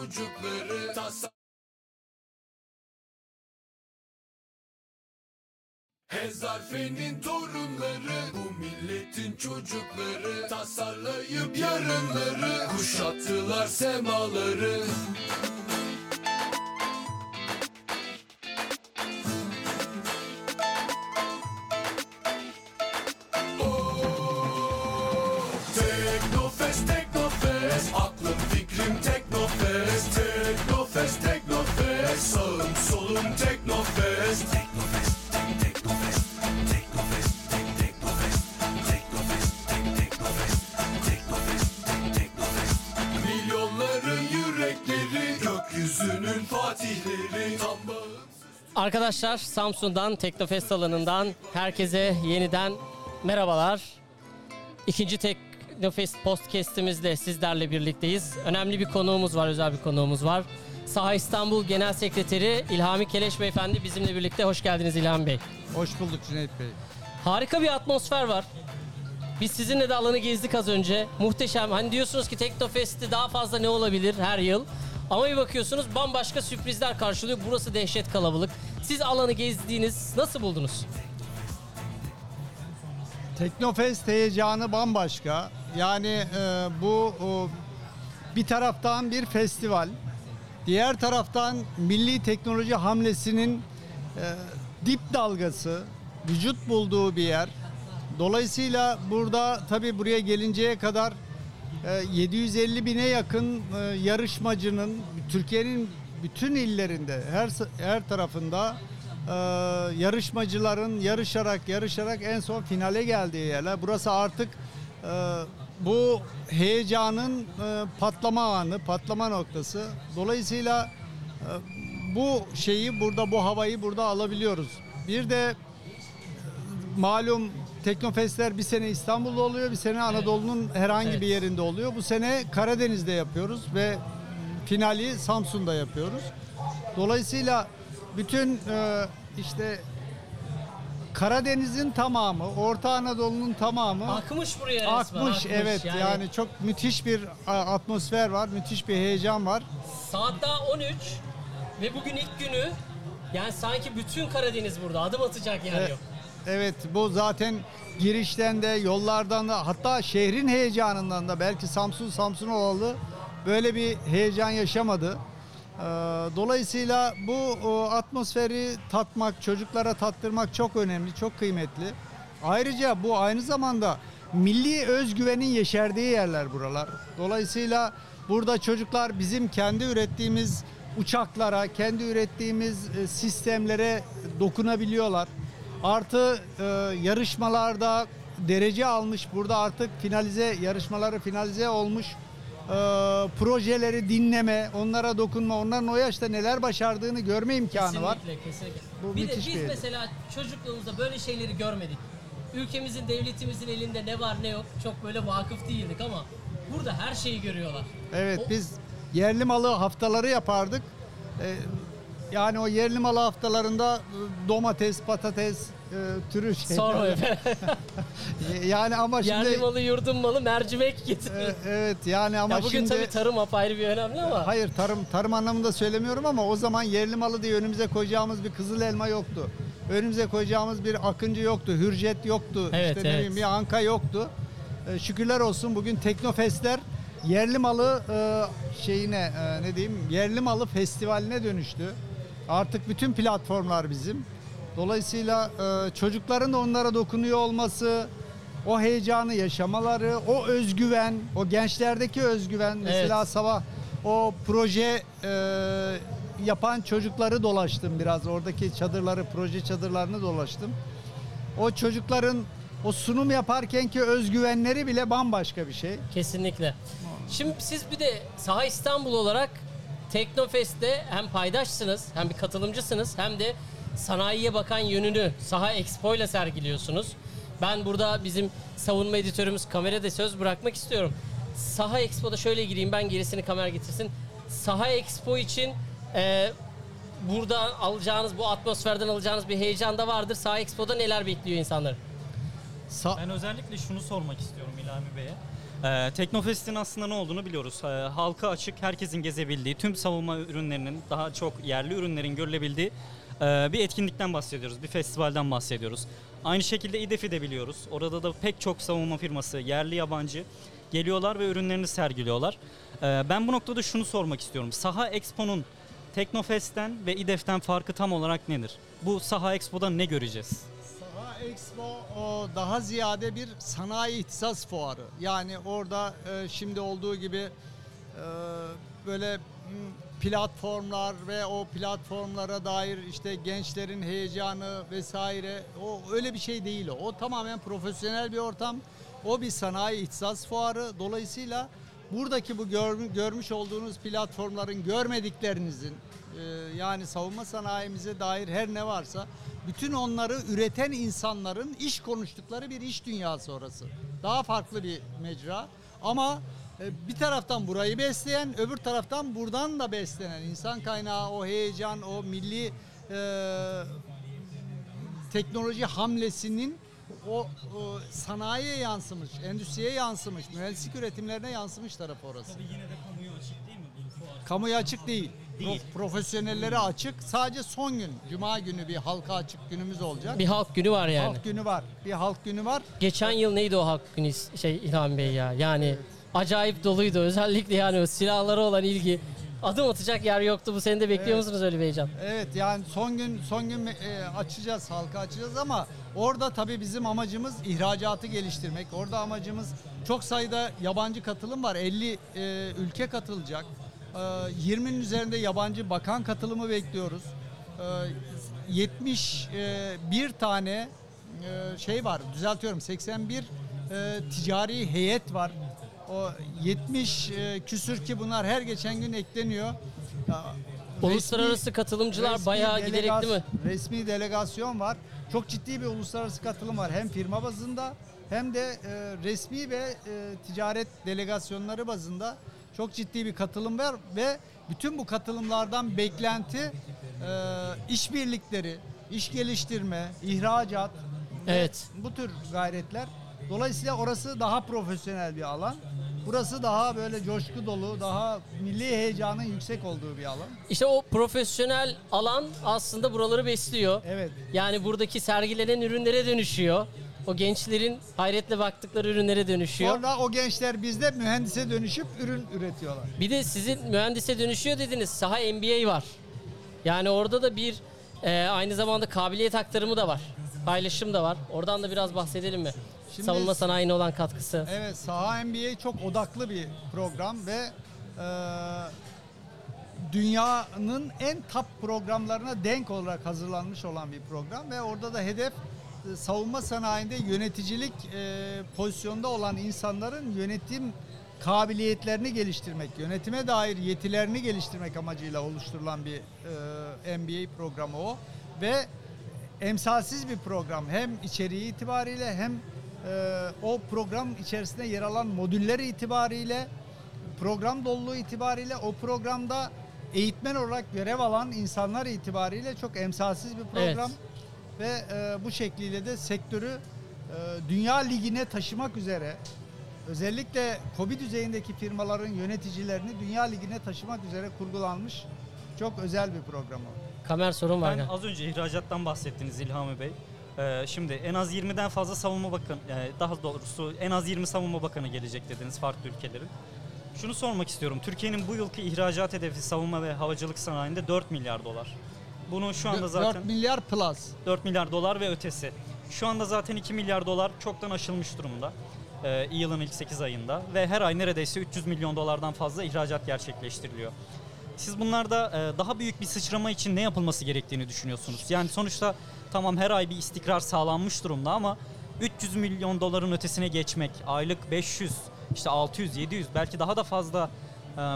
çocukları tasa Hezarfenin torunları Bu milletin çocukları Tasarlayıp yarınları Kuşattılar semaları Sağım solum Teknofest Teknofest, Tek- Teknofest fatihleri Tam Arkadaşlar Samsun'dan Teknofest alanından herkese yeniden merhabalar. İkinci Teknofest podcast'imizle sizlerle birlikteyiz. Önemli bir konuğumuz var, özel bir konuğumuz var. Saha İstanbul Genel Sekreteri İlhami Keleş Beyefendi bizimle birlikte. Hoş geldiniz İlhami Bey. Hoş bulduk Cüneyt Bey. Harika bir atmosfer var. Biz sizinle de alanı gezdik az önce. Muhteşem. Hani diyorsunuz ki Teknofest'te daha fazla ne olabilir her yıl? Ama bir bakıyorsunuz bambaşka sürprizler karşılıyor. Burası dehşet kalabalık. Siz alanı gezdiğiniz nasıl buldunuz? Teknofest heyecanı bambaşka. Yani e, bu o, bir taraftan bir festival, diğer taraftan milli teknoloji hamlesinin e, dip dalgası, vücut bulduğu bir yer. Dolayısıyla burada tabii buraya gelinceye kadar e, 750 bine yakın e, yarışmacının Türkiye'nin bütün illerinde her her tarafında e, yarışmacıların yarışarak yarışarak en son finale geldiği yerler. Burası artık e, bu heyecanın e, patlama anı, patlama noktası. Dolayısıyla e, bu şeyi burada, bu havayı burada alabiliyoruz. Bir de malum Teknofestler bir sene İstanbul'da oluyor, bir sene Anadolu'nun herhangi Evet. bir yerinde oluyor. Bu sene Karadeniz'de yapıyoruz ve finali Samsun'da yapıyoruz. Dolayısıyla bütün e, işte Karadeniz'in tamamı, Orta Anadolu'nun tamamı Akmış buraya resmen. akmış. Evet yani. çok müthiş bir a, atmosfer var, müthiş bir heyecan var. Saat daha 13 ve bugün ilk günü. Yani sanki bütün Karadeniz burada. Adım atacak yer E, yok. Evet bu zaten girişten de yollardan da hatta şehrin heyecanından da belki Samsun Samsun olalı böyle bir heyecan yaşamadı. Ee, Dolayısıyla bu atmosferi tatmak, çocuklara tattırmak çok önemli, çok kıymetli. Ayrıca bu aynı zamanda milli özgüvenin yeşerdiği yerler buralar. Dolayısıyla burada çocuklar bizim kendi ürettiğimiz uçaklara, kendi ürettiğimiz e, sistemlere dokunabiliyorlar. Artı e, yarışmalarda derece almış burada artık finalize yarışmaları finalize olmuş e, projeleri dinleme, onlara dokunma, onların o yaşta neler başardığını görme imkanı var. Kesinlikle, kesinlikle. Bu bir de biz bir- mesela çocukluğumuzda böyle şeyleri görmedik. Ülkemizin, devletimizin elinde ne var ne yok çok böyle vakıf değildik ama burada her şeyi görüyorlar. Evet O- biz yerli malı haftaları yapardık. E, yani o yerli malı haftalarında e, domates, patates e, türü şeyler. Sonra yani ama şimdi yerli malı, yurdun malı, mercimek e, getirin. evet yani ama ya bugün şimdi tabii tarım apayrı bir önemli ama. Hayır tarım tarım anlamında söylemiyorum ama o zaman yerli malı diye önümüze koyacağımız bir kızıl elma yoktu. Önümüze koyacağımız bir akıncı yoktu, hürjet yoktu, Evet, işte ne evet. bileyim bir anka yoktu. Ee, şükürler olsun bugün teknofestler yerli malı e, şeyine e, ne diyeyim yerli malı festivaline dönüştü. Artık bütün platformlar bizim. Dolayısıyla e, çocukların da onlara dokunuyor olması, o heyecanı yaşamaları, o özgüven, o gençlerdeki özgüven. Mesela Evet. sabah o proje e, yapan çocukları dolaştım biraz. Oradaki çadırları, proje çadırlarını dolaştım. O çocukların o sunum yaparkenki özgüvenleri bile bambaşka bir şey. Kesinlikle. Şimdi siz bir de Saha İstanbul olarak Teknofest'te hem paydaşsınız hem bir katılımcısınız hem de sanayiye bakan yönünü Saha Expo ile sergiliyorsunuz. Ben burada bizim savunma editörümüz kamerada söz bırakmak istiyorum. Saha Expo'da şöyle gireyim ben gerisini kamera getirsin. Saha Expo için e, burada alacağınız bu atmosferden alacağınız bir heyecan da vardır. Saha Expo'da neler bekliyor insanları? Sa- Ben özellikle şunu sormak istiyorum İlhami Bey'e. Ee, Teknofest'in aslında ne olduğunu biliyoruz. Ee, halka açık, herkesin gezebildiği, tüm savunma ürünlerinin, daha çok yerli ürünlerin görülebildiği e, bir etkinlikten bahsediyoruz. Bir festivalden bahsediyoruz. Aynı şekilde İDEF'i de biliyoruz. Orada da pek çok savunma firması, yerli yabancı geliyorlar ve ürünlerini sergiliyorlar. Ee, ben bu noktada şunu sormak istiyorum. Saha Expo'nun Teknofest'ten ve İDEF'ten farkı tam olarak nedir? Bu Saha Expo'da ne göreceğiz? Expo o daha ziyade bir sanayi ihtisas fuarı. Yani orada e, şimdi olduğu gibi e, böyle m, platformlar ve o platformlara dair işte gençlerin heyecanı vesaire o öyle bir şey değil o. O tamamen profesyonel bir ortam. O bir sanayi ihtisas fuarı. Dolayısıyla buradaki bu gör- görmüş olduğunuz platformların görmediklerinizin e, yani savunma sanayimize dair her ne varsa bütün onları üreten insanların iş konuştukları bir iş dünyası orası. Daha farklı bir mecra ama e, bir taraftan burayı besleyen öbür taraftan buradan da beslenen insan kaynağı o heyecan o milli e, teknoloji hamlesinin o, o sanayiye yansımış, endüstriye yansımış, mühendislik üretimlerine yansımış tarafı orası. yine de kamuya açık değil mi? Kamuya açık değil. Değil. Pro- profesyonellere açık. Sadece son gün, cuma günü bir halka açık günümüz olacak. Bir halk günü var yani. halk günü var. Bir halk günü var. Geçen yıl neydi o halk günü şey İlhan Bey ya? Yani acayip doluydu. Özellikle yani o silahlara olan ilgi. Adım atacak yer yoktu. Bu sene de bekliyor Evet. musunuz öyle bir heyecan? Evet yani son gün son gün e, açacağız halka açacağız ama orada tabii bizim amacımız ihracatı geliştirmek. Orada amacımız çok sayıda yabancı katılım var. 50 e, ülke katılacak. E, 20'nin üzerinde yabancı bakan katılımı bekliyoruz. E, 71 tane e, şey var. Düzeltiyorum. 81 e, ticari heyet var. O 70 e, küsür ki bunlar her geçen gün ekleniyor. Uluslararası resmi- katılımcılar resmi bayağı giderek değil mi? Resmi delegasyon var. Çok ciddi bir uluslararası katılım var. Hem firma bazında hem de e, resmi ve e, ticaret delegasyonları bazında çok ciddi bir katılım var ve bütün bu katılımlardan beklenti e, işbirlikleri, iş geliştirme, ihracat ve Evet. bu tür gayretler. Dolayısıyla orası daha profesyonel bir alan. Burası daha böyle coşku dolu, daha milli heyecanın yüksek olduğu bir alan. İşte o profesyonel alan aslında buraları besliyor. Evet. Yani buradaki sergilenen ürünlere dönüşüyor. O gençlerin hayretle baktıkları ürünlere dönüşüyor. Sonra o gençler bizde mühendise dönüşüp ürün üretiyorlar. Bir de sizin mühendise dönüşüyor dediniz. Saha MBA var. Yani orada da bir e, aynı zamanda kabiliyet aktarımı da var. Paylaşım da var. Oradan da biraz bahsedelim mi? Şimdi- Savunma sanayine olan katkısı. Evet, Saha MBA çok odaklı bir program ve e, dünyanın en top programlarına denk olarak hazırlanmış olan bir program ve orada da hedef savunma sanayinde yöneticilik e, pozisyonda olan insanların yönetim kabiliyetlerini geliştirmek, yönetime dair yetilerini geliştirmek amacıyla oluşturulan bir e, MBA programı o. Ve emsalsiz bir program. Hem içeriği itibariyle hem e, o program içerisinde yer alan modüller itibariyle program doluluğu itibariyle o programda eğitmen olarak görev alan insanlar itibariyle çok emsalsiz bir program ve e, bu şekliyle de sektörü e, dünya ligine taşımak üzere özellikle KOBİ düzeyindeki firmaların yöneticilerini dünya ligine taşımak üzere kurgulanmış çok özel bir program o. Kamer sorun var. Ben az önce ihracattan bahsettiniz İlhami Bey. Ee, şimdi en az 20'den fazla savunma bakan, yani daha doğrusu en az 20 savunma bakanı gelecek dediniz farklı ülkelerin. Şunu sormak istiyorum. Türkiye'nin bu yılki ihracat hedefi savunma ve havacılık sanayinde 4 milyar dolar. Bunu şu anda zaten 4 milyar plus. 4 milyar dolar ve ötesi. Şu anda zaten 2 milyar dolar çoktan aşılmış durumda. Ee, yılın ilk 8 ayında ve her ay neredeyse 300 milyon dolardan fazla ihracat gerçekleştiriliyor. Siz bunlarda e, daha büyük bir sıçrama için ne yapılması gerektiğini düşünüyorsunuz? Yani sonuçta tamam her ay bir istikrar sağlanmış durumda ama 300 milyon doların ötesine geçmek, aylık 500, işte 600, 700 belki daha da fazla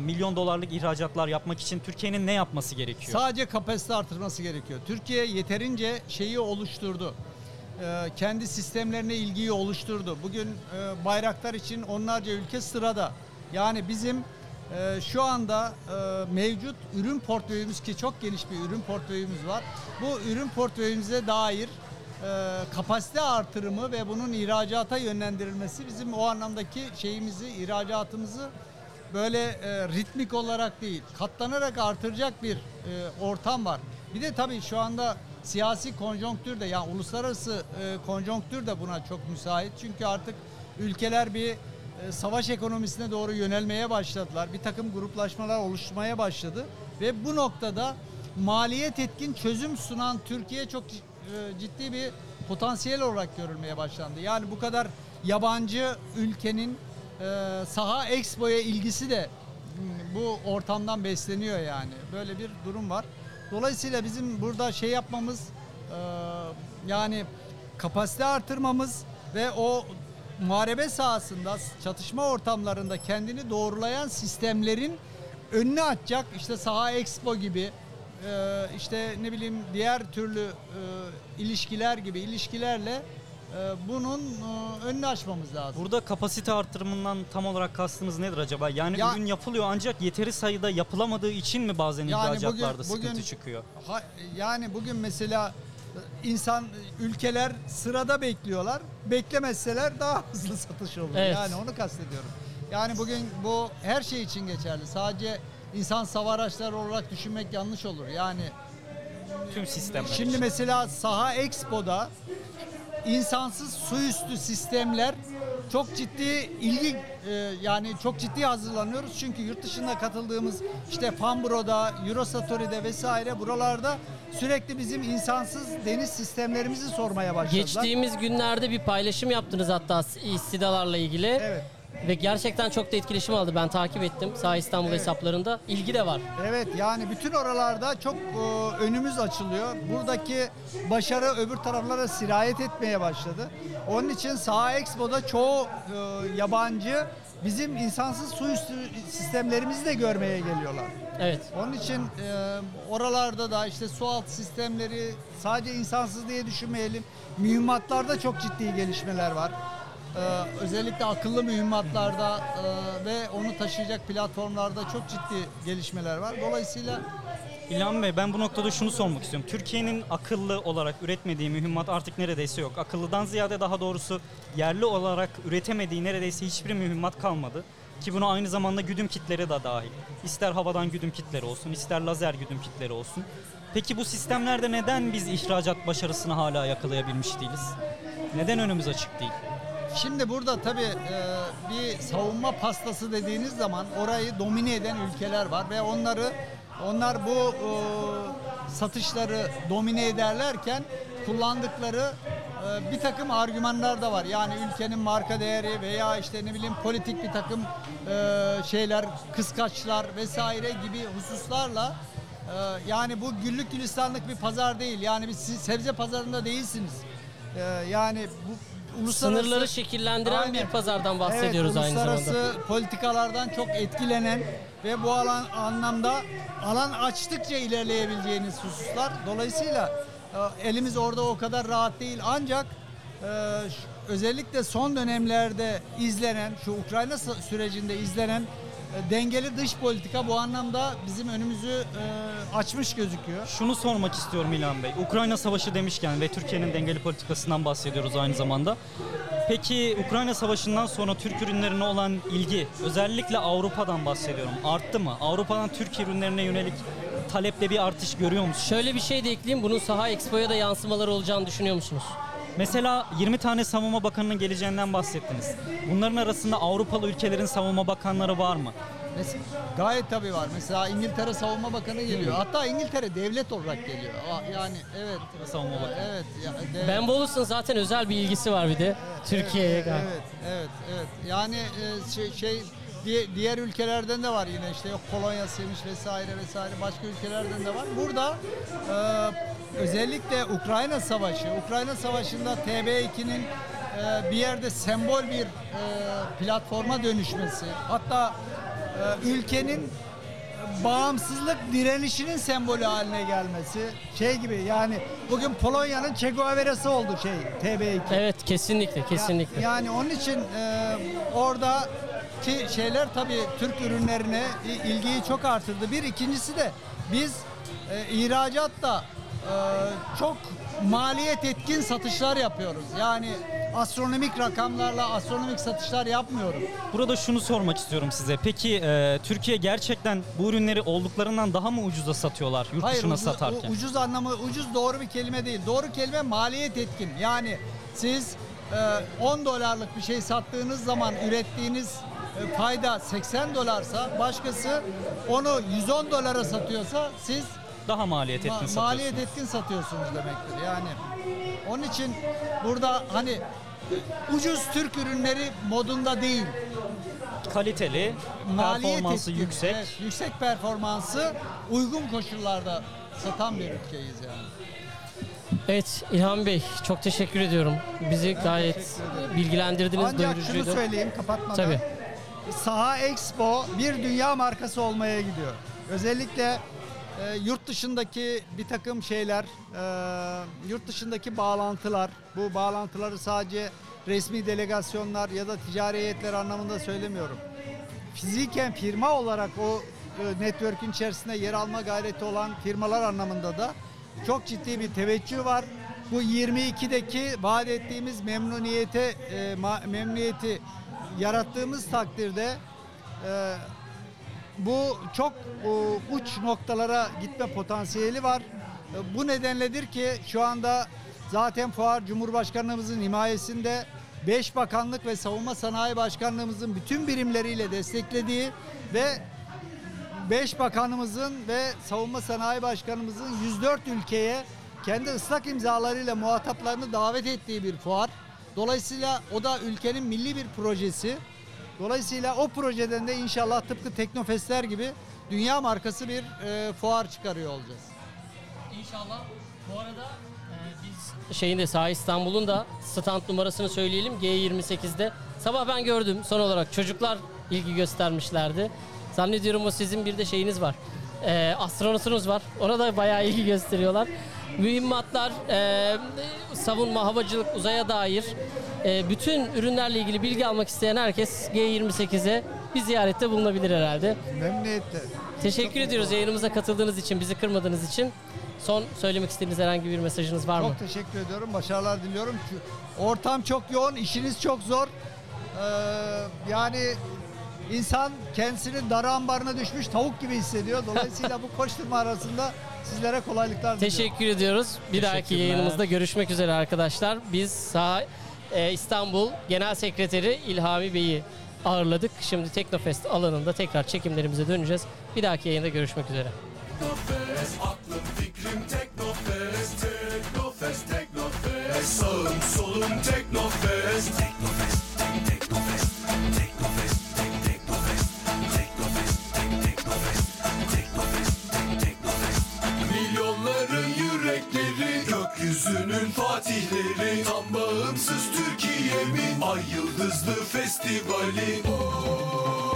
milyon dolarlık ihracatlar yapmak için Türkiye'nin ne yapması gerekiyor? Sadece kapasite artırması gerekiyor. Türkiye yeterince şeyi oluşturdu. Ee, kendi sistemlerine ilgiyi oluşturdu. Bugün e, bayraktar için onlarca ülke sırada. Yani bizim e, şu anda e, mevcut ürün portföyümüz ki çok geniş bir ürün portföyümüz var. Bu ürün portföyümüze dair kapasite artırımı ve bunun ihracata yönlendirilmesi bizim o anlamdaki şeyimizi, ihracatımızı böyle e, ritmik olarak değil, katlanarak artıracak bir e, ortam var. Bir de tabii şu anda siyasi konjonktür de yani uluslararası e, konjonktür de buna çok müsait. Çünkü artık ülkeler bir e, savaş ekonomisine doğru yönelmeye başladılar. Bir takım gruplaşmalar oluşmaya başladı ve bu noktada maliyet etkin çözüm sunan Türkiye çok e, ciddi bir potansiyel olarak görülmeye başlandı. Yani bu kadar yabancı ülkenin e, saha expo'ya ilgisi de bu ortamdan besleniyor yani. Böyle bir durum var. Dolayısıyla bizim burada şey yapmamız e, yani kapasite artırmamız ve o muharebe sahasında çatışma ortamlarında kendini doğrulayan sistemlerin önünü açacak işte saha expo gibi e, işte ne bileyim diğer türlü e, ilişkiler gibi ilişkilerle bunun e, önünü açmamız lazım. Burada kapasite artırımından tam olarak kastınız nedir acaba? Yani Ya- ürün yapılıyor ancak yeteri sayıda yapılamadığı için mi bazen Yani ihracatlarda bugün- sıkıntı bugün- çıkıyor? Ha- yani bugün mesela e, insan ülkeler sırada bekliyorlar. Beklemezseler daha hızlı satış olur. Evet. Yani onu kastediyorum. Yani bugün bu her şey için geçerli. Sadece insan sava araçları olarak düşünmek yanlış olur. Yani Tüm sistemler Şimdi için. mesela Saha Expo'da insansız su üstü sistemler çok ciddi ilgi e, yani çok ciddi hazırlanıyoruz. Çünkü yurt dışında katıldığımız işte Fambro'da, Eurosatori'de vesaire buralarda sürekli bizim insansız deniz sistemlerimizi sormaya başladılar. Geçtiğimiz günlerde bir paylaşım yaptınız hatta istidalarla ilgili. Evet. Ve gerçekten çok da etkileşim aldı. Ben takip ettim Sağ İstanbul Evet. hesaplarında. İlgi de var. Evet yani bütün oralarda çok e, önümüz açılıyor. Buradaki başarı öbür taraflara sirayet etmeye başladı. Onun için Saha Expo'da çoğu e, yabancı bizim insansız su üstü sistemlerimizi de görmeye geliyorlar. Evet. Onun için e, oralarda da işte su altı sistemleri sadece insansız diye düşünmeyelim. Mühimmatlarda çok ciddi gelişmeler var. E, özellikle akıllı mühimmatlarda e, ve onu taşıyacak platformlarda çok ciddi gelişmeler var. Dolayısıyla İlhan Bey ben bu noktada şunu sormak istiyorum. Türkiye'nin akıllı olarak üretmediği mühimmat artık neredeyse yok. Akıllıdan ziyade daha doğrusu yerli olarak üretemediği neredeyse hiçbir mühimmat kalmadı. Ki buna aynı zamanda güdüm kitleri de dahil. İster havadan güdüm kitleri olsun, ister lazer güdüm kitleri olsun. Peki bu sistemlerde neden biz ihracat başarısını hala yakalayabilmiş değiliz? Neden önümüz açık değil? Şimdi burada tabii e, bir savunma pastası dediğiniz zaman orayı domine eden ülkeler var ve onları onlar bu e, satışları domine ederlerken kullandıkları e, bir takım argümanlar da var. Yani ülkenin marka değeri veya işte ne bileyim politik bir takım e, şeyler, kıskaçlar vesaire gibi hususlarla e, yani bu güllük gülistanlık bir pazar değil. Yani bir sebze pazarında değilsiniz. E, yani bu uluslararası Sınırları şekillendiren Aynen. bir pazardan bahsediyoruz evet, aynı zamanda. uluslararası politikalardan çok etkilenen ve bu alan anlamda alan açtıkça ilerleyebileceğiniz hususlar. Dolayısıyla e, elimiz orada o kadar rahat değil. Ancak e, özellikle son dönemlerde izlenen, şu Ukrayna sü- sürecinde izlenen dengeli dış politika bu anlamda bizim önümüzü e, açmış gözüküyor. Şunu sormak istiyorum İlhan Bey. Ukrayna Savaşı demişken ve Türkiye'nin dengeli politikasından bahsediyoruz aynı zamanda. Peki Ukrayna Savaşı'ndan sonra Türk ürünlerine olan ilgi, özellikle Avrupa'dan bahsediyorum, arttı mı? Avrupa'dan Türk ürünlerine yönelik talepte bir artış görüyor musunuz? Şöyle bir şey de ekleyeyim. Bunun saha expo'ya da yansımaları olacağını düşünüyor musunuz? Mesela 20 tane savunma bakanının geleceğinden bahsettiniz. Bunların arasında Avrupalı ülkelerin savunma bakanları var mı? Mesela, gayet tabii var. Mesela İngiltere Savunma Bakanı geliyor. Hatta İngiltere devlet olarak geliyor. Aa, Yani evet. Savunma Bakanı. Evet. ya- Ben Bolus'un zaten özel bir ilgisi var bir de Türkiye'ye. Evet, evet, evet, evet. Yani e, şey, şey diye- diğer ülkelerden de var yine işte yok Polonya'sıymış vesaire vesaire başka ülkelerden de var. Burada e, özellikle Ukrayna Savaşı, Ukrayna Savaşı'nda TB2'nin e, bir yerde sembol bir e, platforma dönüşmesi, hatta e, ülkenin bağımsızlık direnişinin sembolü haline gelmesi şey gibi yani bugün Polonya'nın Che Guevara'sı oldu şey TB2. Evet kesinlikle Ya- kesinlikle. yani onun için e, oradaki şeyler tabii Türk ürünlerine ilgiyi çok artırdı. Bir ikincisi de biz e, ihracat da çok maliyet etkin satışlar yapıyoruz. Yani astronomik rakamlarla astronomik satışlar yapmıyorum. Burada şunu sormak istiyorum size. Peki e, Türkiye gerçekten bu ürünleri olduklarından daha mı ucuza satıyorlar yurt Hayır dışına ucuz, satarken? u- ucuz anlamı ucuz doğru bir kelime değil. Doğru kelime maliyet etkin. Yani siz e, 10 dolarlık bir şey sattığınız zaman ürettiğiniz e, fayda 80 dolarsa başkası onu 110 dolara satıyorsa siz daha maliyet etkin ma- satıyorsunuz. maliyet etkin satıyorsunuz demektir. Yani onun için burada hani ucuz Türk ürünleri modunda değil. Kaliteli, Maliyet performansı etkin, yüksek. evet, yüksek performansı uygun koşullarda satan bir ülkeyiz yani. Evet İlhan Bey çok teşekkür ediyorum. Bizi gayet bilgilendirdiniz, Ancak şunu doyurucuydu. söyleyeyim kapatmadan. Tabii. Saha Expo bir dünya markası olmaya gidiyor. Özellikle e, yurt dışındaki bir takım şeyler, e, yurt dışındaki bağlantılar, bu bağlantıları sadece resmi delegasyonlar ya da ticari heyetler anlamında söylemiyorum. Fiziken firma olarak o e, network'ün içerisinde yer alma gayreti olan firmalar anlamında da çok ciddi bir teveccüh var. Bu 22'deki vaat ettiğimiz memnuniyete e, ma- memnuniyeti yarattığımız takdirde e, bu çok e, uç noktalara gitme potansiyeli var. E, bu nedenledir ki şu anda zaten fuar Cumhurbaşkanlığımızın himayesinde 5 bakanlık ve Savunma Sanayi Başkanlığımızın bütün birimleriyle desteklediği ve 5 bakanımızın ve Savunma Sanayi Başkanımızın 104 ülkeye kendi ıslak imzalarıyla muhataplarını davet ettiği bir fuar. Dolayısıyla o da ülkenin milli bir projesi. Dolayısıyla o projeden de inşallah tıpkı Teknofestler gibi dünya markası bir e, fuar çıkarıyor olacağız. İnşallah. Bu arada e, biz şeyin de Sağ İstanbul'un da stand numarasını söyleyelim G28'de. Sabah ben gördüm son olarak çocuklar ilgi göstermişlerdi. Zannediyorum o sizin bir de şeyiniz var. E, astronotunuz var. Ona da bayağı ilgi gösteriyorlar. Mühimmatlar, e, savunma, havacılık, uzaya dair e, bütün ürünlerle ilgili bilgi almak isteyen herkes G28'e bir ziyarette bulunabilir herhalde. Memnuniyetle. Teşekkür ediyoruz yayınımıza katıldığınız için, bizi kırmadığınız için. Son söylemek istediğiniz herhangi bir mesajınız var mı? Çok teşekkür ediyorum. Başarılar diliyorum. Ortam çok yoğun, işiniz çok zor. Ee, yani insan kendisini dar ambarına düşmüş tavuk gibi hissediyor. Dolayısıyla bu koşturma arasında sizlere kolaylıklar diliyorum. Teşekkür ediyoruz. Bir dahaki yayınımızda görüşmek üzere arkadaşlar. Biz sağ e, İstanbul Genel Sekreteri İlhami Bey'i ağırladık. Şimdi Teknofest alanında tekrar çekimlerimize döneceğiz. Bir dahaki yayında görüşmek üzere. Teknofest, aklım fikrim Teknofest, Teknofest, Teknofest. Sağım solum. Teknofest, festivali. Oh,